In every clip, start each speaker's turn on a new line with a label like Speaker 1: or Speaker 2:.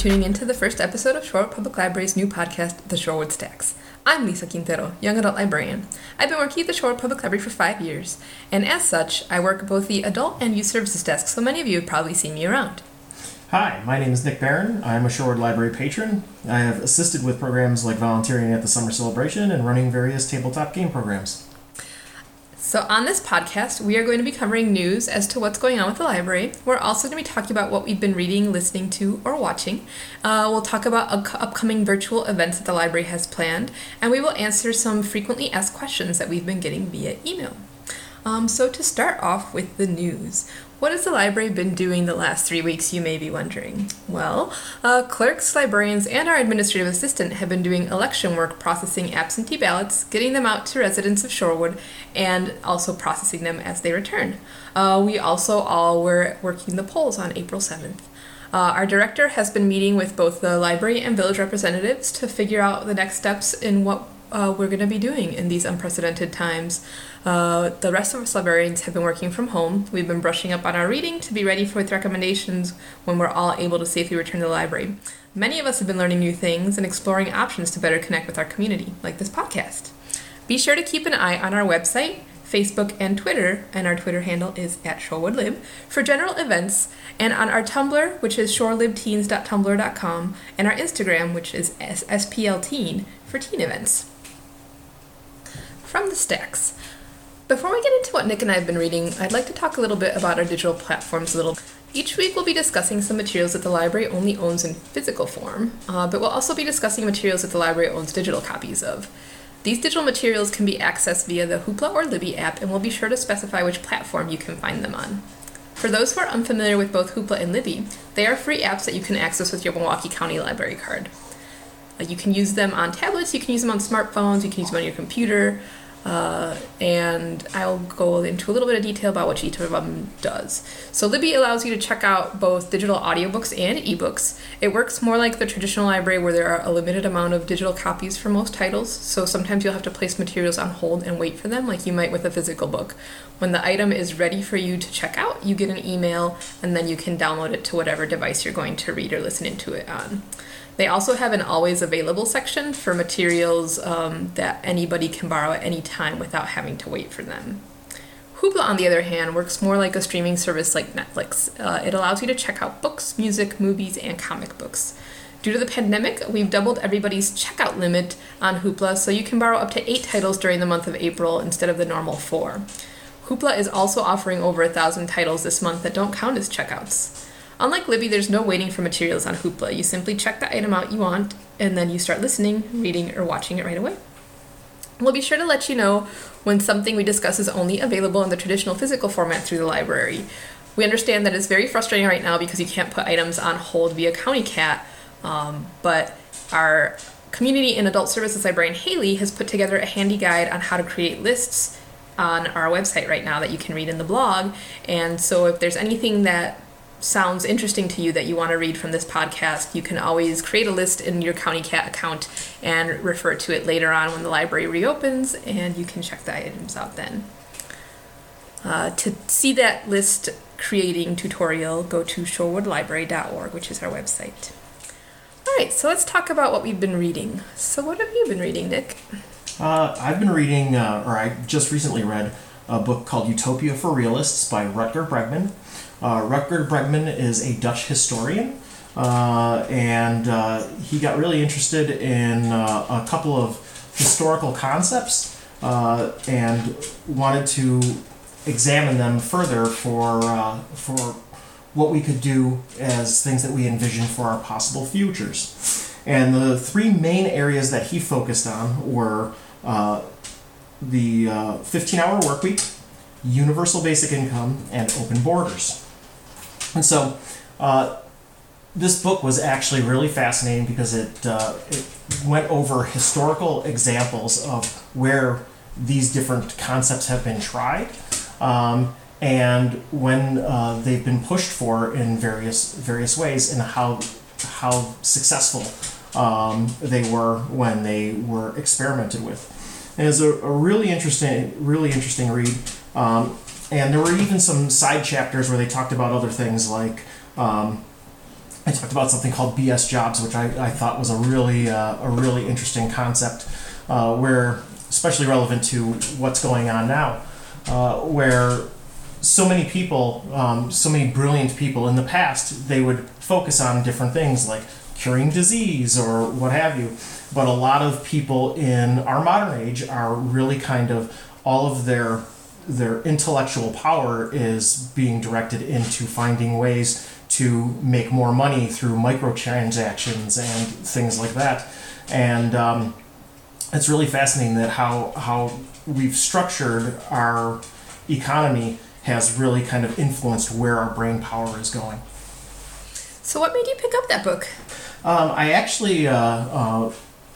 Speaker 1: Tuning in to the first episode of Shorewood Public Library's new podcast, The Shorewood Stacks. I'm Lisa Quintero, young adult librarian. I've been working at the Shorewood Public Library for five years, and as such, I work both the adult and youth services desk, so many of you have probably seen me around.
Speaker 2: Hi, my name is Nick Barron. I'm a Shorewood Library patron. I have assisted with programs like volunteering at the Summer Celebration and running various tabletop game programs.
Speaker 1: So, on this podcast, we are going to be covering news as to what's going on with the library. We're also going to be talking about what we've been reading, listening to, or watching. Uh, we'll talk about upcoming virtual events that the library has planned, and we will answer some frequently asked questions that we've been getting via email. Um, so, to start off with the news, what has the library been doing the last three weeks, you may be wondering? Well, uh, clerks, librarians, and our administrative assistant have been doing election work processing absentee ballots, getting them out to residents of Shorewood, and also processing them as they return. Uh, we also all were working the polls on April 7th. Uh, our director has been meeting with both the library and village representatives to figure out the next steps in what uh, we're going to be doing in these unprecedented times. Uh, the rest of us librarians have been working from home. We've been brushing up on our reading to be ready for with recommendations when we're all able to safely return to the library. Many of us have been learning new things and exploring options to better connect with our community, like this podcast. Be sure to keep an eye on our website, Facebook, and Twitter, and our Twitter handle is at ShorewoodLib, for general events, and on our Tumblr, which is shorelibteens.tumblr.com, and our Instagram, which is SPLTeen, for teen events from the stacks. Before we get into what Nick and I have been reading, I'd like to talk a little bit about our digital platforms a little. Each week we'll be discussing some materials that the library only owns in physical form, uh, but we'll also be discussing materials that the library owns digital copies of. These digital materials can be accessed via the Hoopla or Libby app, and we'll be sure to specify which platform you can find them on. For those who are unfamiliar with both Hoopla and Libby, they are free apps that you can access with your Milwaukee County Library card. Uh, you can use them on tablets, you can use them on smartphones, you can use them on your computer, uh, and I'll go into a little bit of detail about what each of them does. So Libby allows you to check out both digital audiobooks and ebooks. It works more like the traditional library where there are a limited amount of digital copies for most titles, so sometimes you'll have to place materials on hold and wait for them like you might with a physical book. When the item is ready for you to check out, you get an email and then you can download it to whatever device you're going to read or listen into it on. They also have an always available section for materials um, that anybody can borrow at any time without having to wait for them. Hoopla, on the other hand, works more like a streaming service like Netflix. Uh, it allows you to check out books, music, movies, and comic books. Due to the pandemic, we've doubled everybody's checkout limit on Hoopla, so you can borrow up to eight titles during the month of April instead of the normal four. Hoopla is also offering over a thousand titles this month that don't count as checkouts. Unlike Libby, there's no waiting for materials on Hoopla. You simply check the item out you want, and then you start listening, reading, or watching it right away. We'll be sure to let you know when something we discuss is only available in the traditional physical format through the library. We understand that it's very frustrating right now because you can't put items on hold via County Cat, um, but our community and adult services librarian Haley has put together a handy guide on how to create lists on our website right now that you can read in the blog. And so if there's anything that sounds interesting to you that you want to read from this podcast, you can always create a list in your County Cat account and refer to it later on when the library reopens, and you can check the items out then. Uh, to see that list creating tutorial, go to shorewoodlibrary.org, which is our website. All right, so let's talk about what we've been reading. So, what have you been reading, Nick?
Speaker 2: Uh, I've been reading, uh, or I just recently read a book called Utopia for Realists by Rutger Bregman. Uh, Rutger Bregman is a Dutch historian, uh, and uh, he got really interested in uh, a couple of historical concepts and wanted to examine them further for for what we could do as things that we envision for our possible futures. And the three main areas that he focused on were the 15 hour work week, universal basic income, and open borders. And so, uh, this book was actually really fascinating because it, uh, it went over historical examples of where these different concepts have been tried um, and when uh, they've been pushed for in various various ways and how how successful um, they were when they were experimented with. And it's a, a really interesting really interesting read. Um, and there were even some side chapters where they talked about other things like um, I talked about something called BS jobs, which I, I thought was a really uh, a really interesting concept, uh, where especially relevant to what's going on now, uh, where so many people, um, so many brilliant people in the past, they would focus on different things like curing disease or what have you. But a lot of people in our modern age are really kind of all of their their intellectual power is being directed into finding ways to make more money through microtransactions and things like that. And um, it's really fascinating that how how we've structured our economy has really kind of influenced where our brain power is going.
Speaker 1: So, what made you pick up that book?
Speaker 2: Um, I actually uh, uh,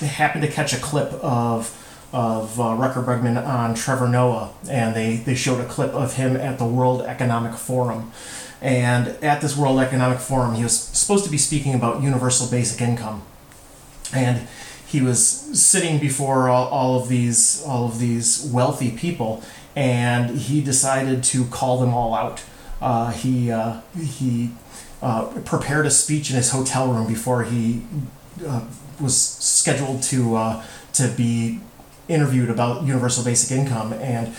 Speaker 2: happened to catch a clip of of uh, Rutger Bregman on Trevor Noah, and they, they showed a clip of him at the World Economic Forum. And at this World Economic Forum, he was supposed to be speaking about universal basic income. And he was sitting before all, all of these all of these wealthy people, and he decided to call them all out. Uh, he uh, he uh, prepared a speech in his hotel room before he uh, was scheduled to uh, to be interviewed about universal basic income, and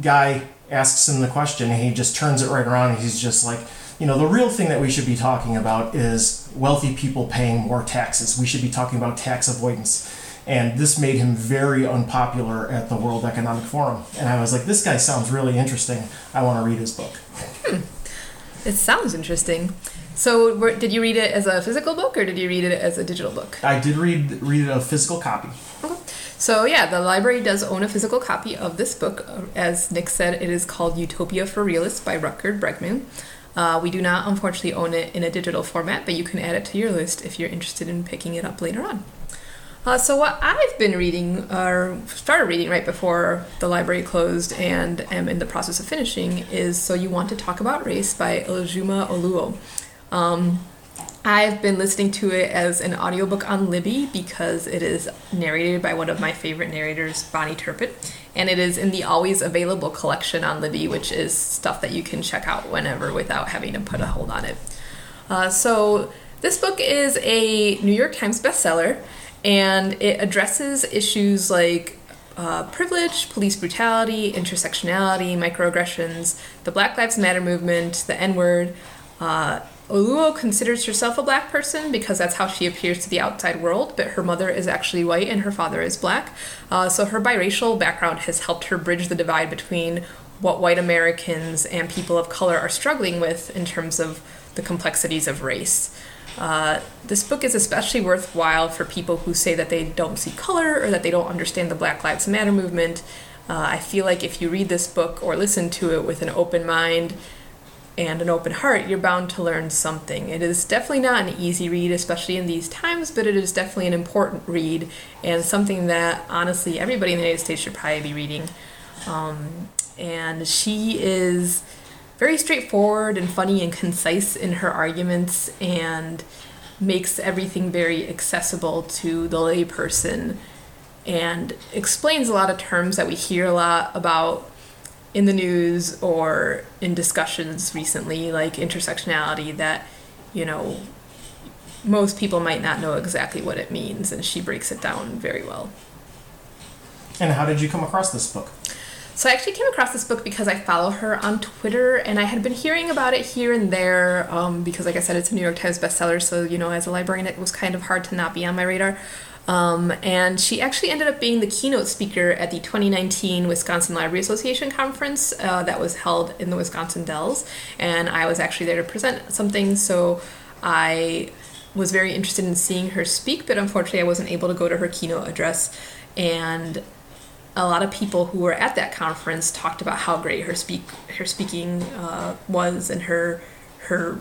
Speaker 2: guy asks him the question, and he just turns it right around, and he's just like, you know, the real thing that we should be talking about is wealthy people paying more taxes. We should be talking about tax avoidance. And this made him very unpopular at the World Economic Forum. And I was like, this guy sounds really interesting. I want to read his book.
Speaker 1: It sounds interesting. So, were, did you read it as a physical book or did you read it as a digital book?
Speaker 2: I did read read a physical copy.
Speaker 1: Okay. So, yeah, the library does own a physical copy of this book. As Nick said, it is called Utopia for Realists by Rutger Bregman. Uh, we do not, unfortunately, own it in a digital format, but you can add it to your list if you're interested in picking it up later on. Uh, so, what I've been reading, or started reading right before the library closed and am in the process of finishing, is So You Want to Talk About Race by Ijeoma Oluo. Um, I've been listening to it as an audiobook on Libby because it is narrated by one of my favorite narrators, Bahni Turpin, and it is in the always available collection on Libby, which is stuff that you can check out whenever without having to put a hold on it. Uh, so, this book is a New York Times bestseller, and it addresses issues like uh, privilege, police brutality, intersectionality, microaggressions, the Black Lives Matter movement, the N word. Uh, Oluo considers herself a black person because that's how she appears to the outside world, but her mother is actually white and her father is black. Uh, so her biracial background has helped her bridge the divide between what white Americans and people of color are struggling with in terms of the complexities of race. Uh, this book is especially worthwhile for people who say that they don't see color or that they don't understand the Black Lives Matter movement. Uh, I feel like if you read this book or listen to it with an open mind, and an open heart, you're bound to learn something. It is definitely not an easy read, especially in these times, but it is definitely an important read and something that honestly everybody in the United States should probably be reading. Um, and she is very straightforward and funny and concise in her arguments and makes everything very accessible to the layperson and explains a lot of terms that we hear a lot about in the news or in discussions recently, like intersectionality, that, you know, most people might not know exactly what it means, and she breaks it down very well.
Speaker 2: And how did you come across this book?
Speaker 1: So I actually came across this book because I follow her on Twitter, and I had been hearing about it here and there um, because, like I said, it's a New York Times bestseller. So you know, as a librarian, it was kind of hard to not be on my radar. Um, and she actually ended up being the keynote speaker at the 2019 Wisconsin Library Association conference uh, that was held in the Wisconsin Dells. And I was actually there to present something, so I was very interested in seeing her speak, but unfortunately, I wasn't able to go to her keynote address. And a lot of people who were at that conference talked about how great her speak her speaking uh, was and her her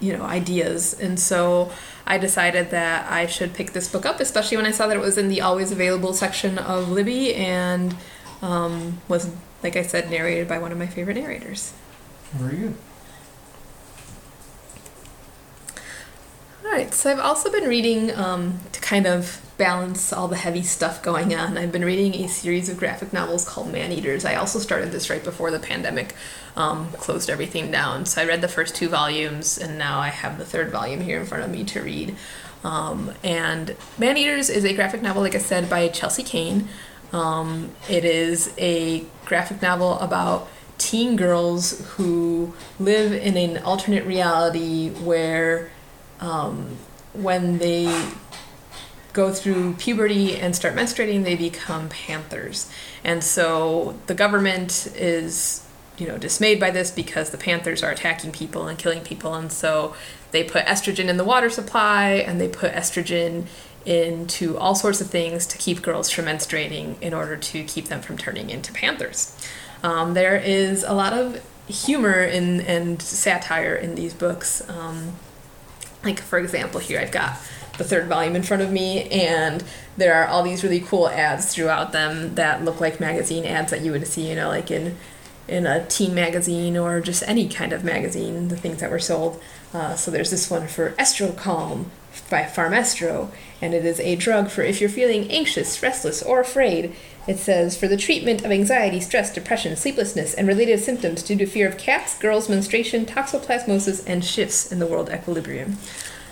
Speaker 1: you know ideas. And so i decided that i should pick this book up especially when i saw that it was in the always available section of libby and um, was like i said narrated by one of my favorite narrators.
Speaker 2: Very good
Speaker 1: right, so I've also been reading um, to kind of balance all the heavy stuff going on. I've been reading a series of graphic novels called Man Eaters. I also started this right before the pandemic um, closed everything down. So I read the first two volumes, and now I have the third volume here in front of me to read. Um, and Man Eaters is a graphic novel, like I said, by Chelsea Cain. Um, it is a graphic novel about teen girls who live in an alternate reality where um, when they go through puberty and start menstruating, they become panthers. And so the government is, you know, dismayed by this because the panthers are attacking people and killing people. And so they put estrogen in the water supply and they put estrogen into all sorts of things to keep girls from menstruating in order to keep them from turning into panthers. Um, there is a lot of humor in, and satire in these books. Um, like, for example, here I've got the third volume in front of me, and there are all these really cool ads throughout them that look like magazine ads that you would see, you know, like in in a teen magazine or just any kind of magazine, the things that were sold. Uh, so there's this one for Estro Calm by Pharmestro, and it is a drug for if you're feeling anxious, restless, or afraid. It says for the treatment of anxiety, stress, depression, sleeplessness, and related symptoms due to fear of cats, girls, menstruation, toxoplasmosis, and shifts in the world equilibrium.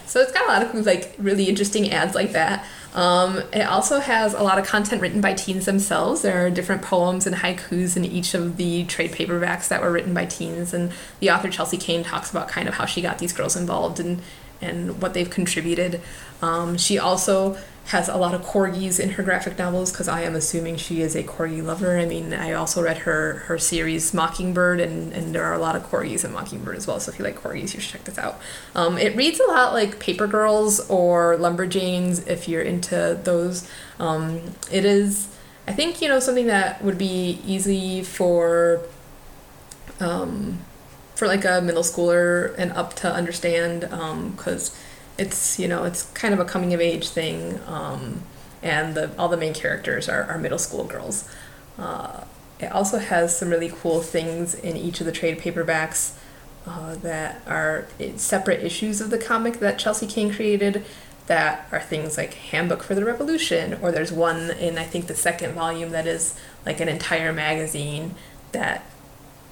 Speaker 1: So it's got a lot of like really interesting ads like that. Um, it also has a lot of content written by teens themselves. There are different poems and haikus in each of the trade paperbacks that were written by teens, and the author Chelsea Cain talks about kind of how she got these girls involved and and what they've contributed. Um, she also has a lot of corgis in her graphic novels because I am assuming she is a corgi lover. I mean, I also read her her series Mockingbird, and, and there are a lot of corgis in Mockingbird as well. So if you like corgis, you should check this out. Um, it reads a lot like Paper Girls or Lumberjanes if you're into those. Um, it is, I think, you know, something that would be easy for. Um, for like a middle schooler and up to understand because um, it's you know it's kind of a coming of age thing um, and the all the main characters are, are middle school girls uh, it also has some really cool things in each of the trade paperbacks uh, that are separate issues of the comic that Chelsea Cain created that are things like Handbook for the Revolution, or there's one in I think the second volume that is like an entire magazine that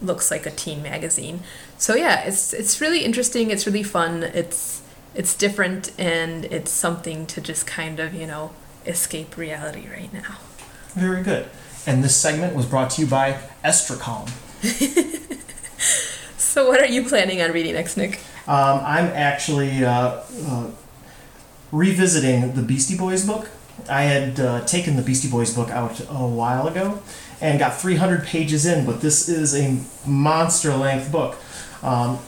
Speaker 1: looks like a teen magazine. So yeah, it's it's really interesting. It's really fun. It's it's different and it's something to just kind of you know escape reality right now.
Speaker 2: Very good. And this segment was brought to you by Estracom.
Speaker 1: so what are you planning on reading next, Nick?
Speaker 2: Um, I'm actually uh, uh, revisiting the Beastie Boys book. I had uh, taken the Beastie Boys book out a while ago and got 300 pages in, but this is a monster length book. Um,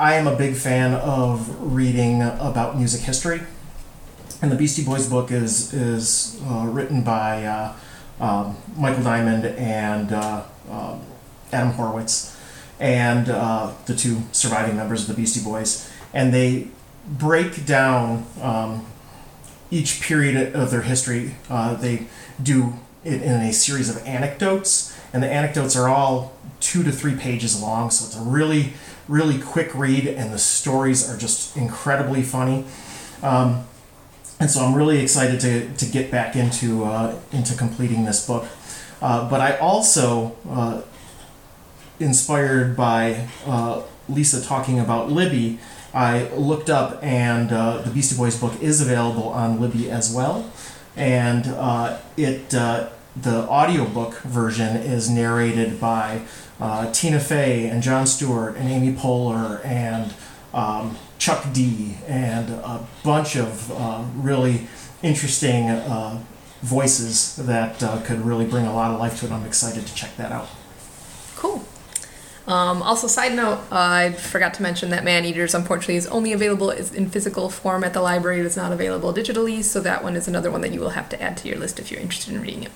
Speaker 2: I am a big fan of reading about music history, and the Beastie Boys book is is uh, written by uh, um, Michael Diamond and uh, um, Adam Horovitz, and uh, the two surviving members of the Beastie Boys, and they break down um, each period of their history. Uh, they do it in a series of anecdotes, and the anecdotes are all two to three pages long, so it's a really, really quick read, and the stories are just incredibly funny. Um, and so I'm really excited to, to get back into uh, into completing this book. Uh, but I also, uh, inspired by uh, Lisa talking about Libby, I looked up and uh, the Beastie Boys book is available on Libby as well and uh, it the audiobook version is narrated by uh, Tina Fey and Jon Stewart and Amy Poehler and um, Chuck D and a bunch of uh, really interesting uh, voices that uh, could really bring a lot of life to it. I'm excited to check that out.
Speaker 1: Cool. Um, also, side note, I forgot to mention that Man Eaters unfortunately is only available in physical form at the library. It is not available digitally, so that one is another one that you will have to add to your list if you're interested in reading it.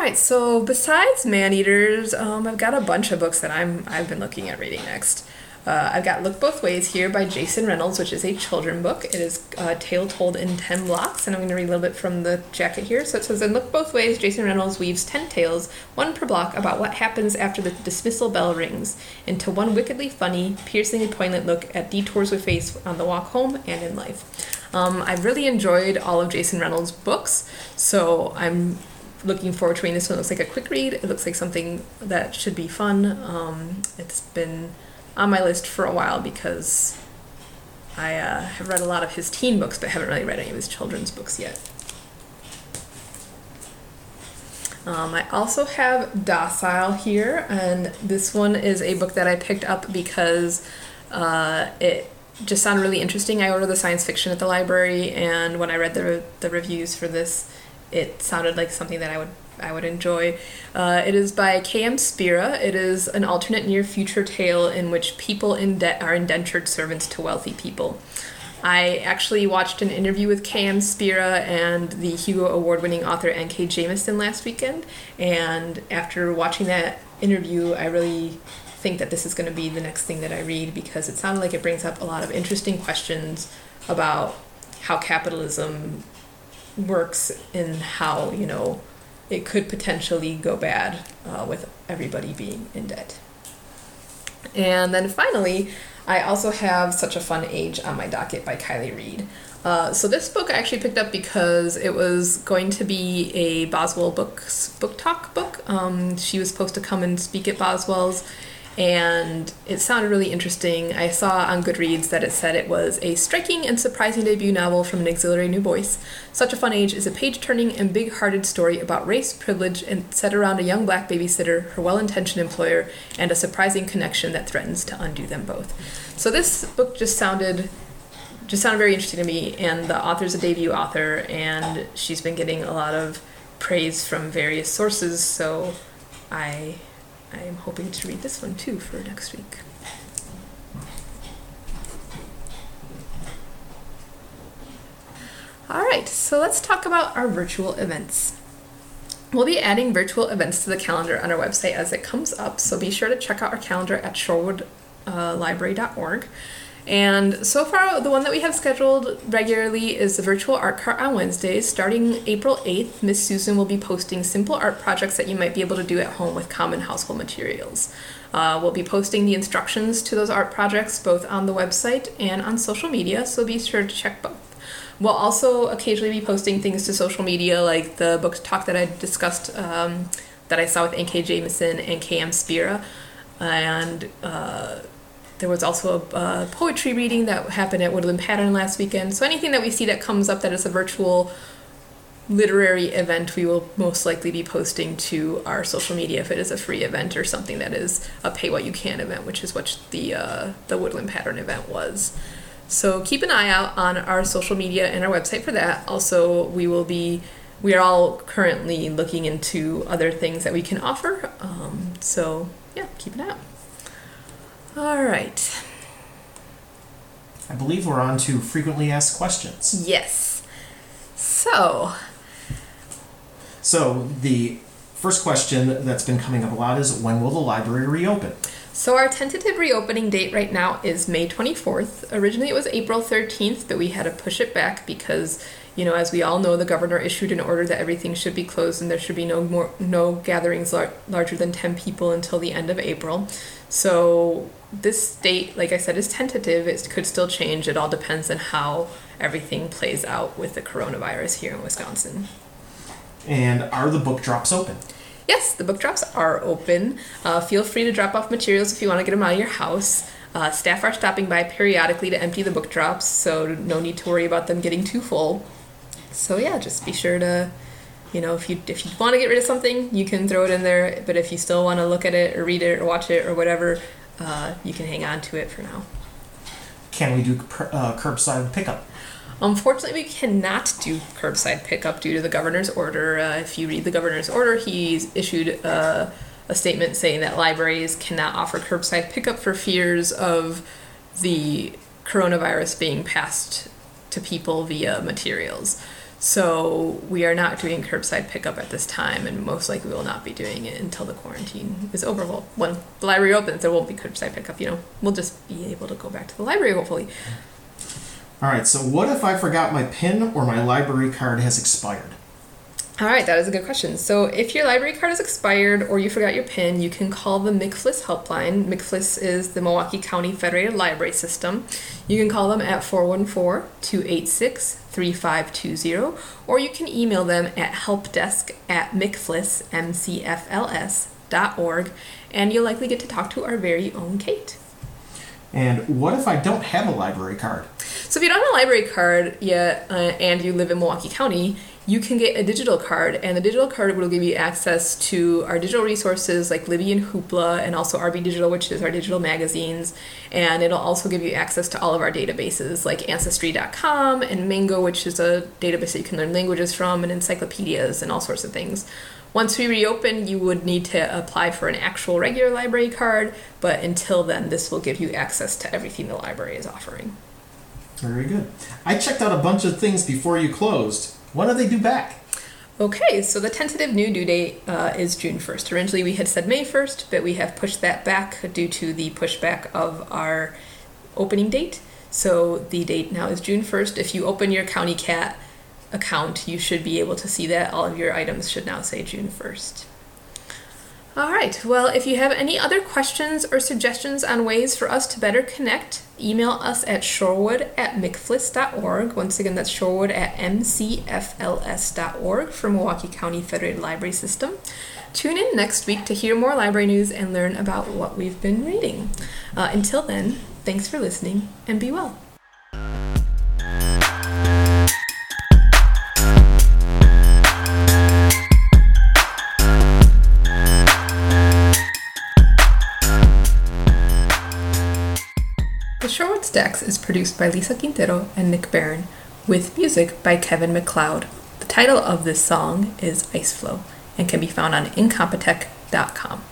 Speaker 1: All right, so besides Man Eaters, um, I've got a bunch of books that I'm I've been looking at reading next. Uh, I've got Look Both Ways here by Jason Reynolds, which is a children book. It is a tale told in 10 blocks, and I'm going to read a little bit from the jacket here. So it says In Look Both Ways, Jason Reynolds weaves 10 tales, one per block, about what happens after the dismissal bell rings, into one wickedly funny, piercingly poignant look at detours we face on the walk home and in life. Um, I've really enjoyed all of Jason Reynolds' books, so I'm looking forward to reading this one. It looks like a quick read. It looks like something that should be fun. Um, it's been on my list for a while because I uh, have read a lot of his teen books, but haven't really read any of his children's books yet. Um, I also have Docile here, and this one is a book that I picked up because uh, it just sounded really interesting. I ordered the science fiction at the library, and when I read the the reviews for this, it sounded like something that I would I would enjoy. Uh, it is by K.M. Szpara. It is an alternate near future tale in which people in debt are indentured servants to wealthy people. I actually watched an interview with K.M. Szpara and the Hugo Award winning author N.K. Jemisin last weekend, and after watching that interview, I really think that this is going to be the next thing that I read because it sounded like it brings up a lot of interesting questions about how capitalism works and how, you know, it could potentially go bad uh, with everybody being in debt. And then finally, I also have Such a Fun Age on my docket by Kiley Reid. Uh, so this book I actually picked up because it was going to be a Boswell Books book talk book. Um, she was supposed to come and speak at Boswell's, and it sounded really interesting. I saw on Goodreads that it said it was a striking and surprising debut novel from an exhilarating new voice. Such a Fun Age is a page turning and big hearted story about race, privilege, and set around a young black babysitter, her well intentioned employer, and a surprising connection that threatens to undo them both. So this book just sounded just sounded very interesting to me and the author's a debut author and she's been getting a lot of praise from various sources so I I'm hoping to read this one too for next week. All right, so let's talk about our virtual events. We'll be adding virtual events to the calendar on our website as it comes up, so be sure to check out our calendar at shorewoodlibrary.org. Uh, and so far, the one that we have scheduled regularly is the virtual art cart on Wednesdays. Starting April 8th, Miss Susan will be posting simple art projects that you might be able to do at home with common household materials. Uh, we'll be posting the instructions to those art projects both on the website and on social media, so be sure to check both. We'll also occasionally be posting things to social media, like the book talk that I discussed um, that I saw with N.K. Jemisin and K.M. Szpara. And uh, there was also a, poetry reading that happened at Woodland Pattern last weekend. So anything that we see that comes up that is a virtual literary event, we will most likely be posting to our social media if it is a free event or something that is a pay what you can event, which is what the uh, the Woodland Pattern event was. So keep an eye out on our social media and our website for that. Also, we will be we are all currently looking into other things that we can offer. Um, so yeah, keep an eye out. All right.
Speaker 2: I believe we're on to frequently asked questions.
Speaker 1: Yes. So.
Speaker 2: So the first question that's been coming up a lot is when will the library reopen?
Speaker 1: So our tentative reopening date right now is May 24th. Originally it was April 13th, but we had to push it back because, you know, as we all know, the governor issued an order that everything should be closed and there should be no more no gatherings lar- larger than 10 people until the end of April. So this date, like I said, is tentative. It could still change. It all depends on how everything plays out with the coronavirus here in Wisconsin.
Speaker 2: And are the book drops open?
Speaker 1: Yes, the book drops are open. Uh, feel free to drop off materials if you want to get them out of your house. Uh, staff are stopping by periodically to empty the book drops, so no need to worry about them getting too full. So yeah, just be sure to, you know, if you if you want to get rid of something, you can throw it in there. But if you still want to look at it or read it or watch it or whatever, uh, you can hang on to it for now.
Speaker 2: Can we do uh, curbside pickup?
Speaker 1: Unfortunately, we cannot do curbside pickup due to the governor's order. Uh, if you read the governor's order, he's issued a, a statement saying that libraries cannot offer curbside pickup for fears of the coronavirus being passed to people via materials. So we are not doing curbside pickup at this time, and most likely we will not be doing it until the quarantine is over. Well, when the library opens, there won't be curbside pickup. You know, we'll just be able to go back to the library hopefully.
Speaker 2: All right, so what if I forgot my PIN or my library card has expired?
Speaker 1: All right, that is a good question. So, if your library card is expired or you forgot your PIN, you can call the MCFLIS helpline. MCFLIS is the Milwaukee County Federated Library System. You can call them at 414 286 3520, or you can email them at helpdesk at mcflis.org, and you'll likely get to talk to our very own Kate.
Speaker 2: And what if I don't have a library card?
Speaker 1: So, if you don't have a library card yet uh, and you live in Milwaukee County, you can get a digital card, and the digital card will give you access to our digital resources like Libby and Hoopla, and also RB Digital, which is our digital magazines. And it'll also give you access to all of our databases like Ancestry.com and Mango, which is a database that you can learn languages from, and encyclopedias and all sorts of things. Once we reopen, you would need to apply for an actual regular library card, but until then, this will give you access to everything the library is offering.
Speaker 2: Very good. I checked out a bunch of things before you closed. When do they do back?
Speaker 1: Okay, so the tentative new due date uh, is June 1st. Originally, we had said May 1st, but we have pushed that back due to the pushback of our opening date. So the date now is June 1st. If you open your County Cat account, you should be able to see that. All of your items should now say June 1st. All right, well, if you have any other questions or suggestions on ways for us to better connect, email us at shorewood at mcflis.org. Once again, that's shorewood at mcfls.org for Milwaukee County Federated Library System. Tune in next week to hear more library news and learn about what we've been reading. Uh, until then, thanks for listening and be well. Stacks is produced by Lisa Quintero and Nick Barron, with music by Kevin MacLeod. The title of this song is Ice Flow and can be found on incompetech.com.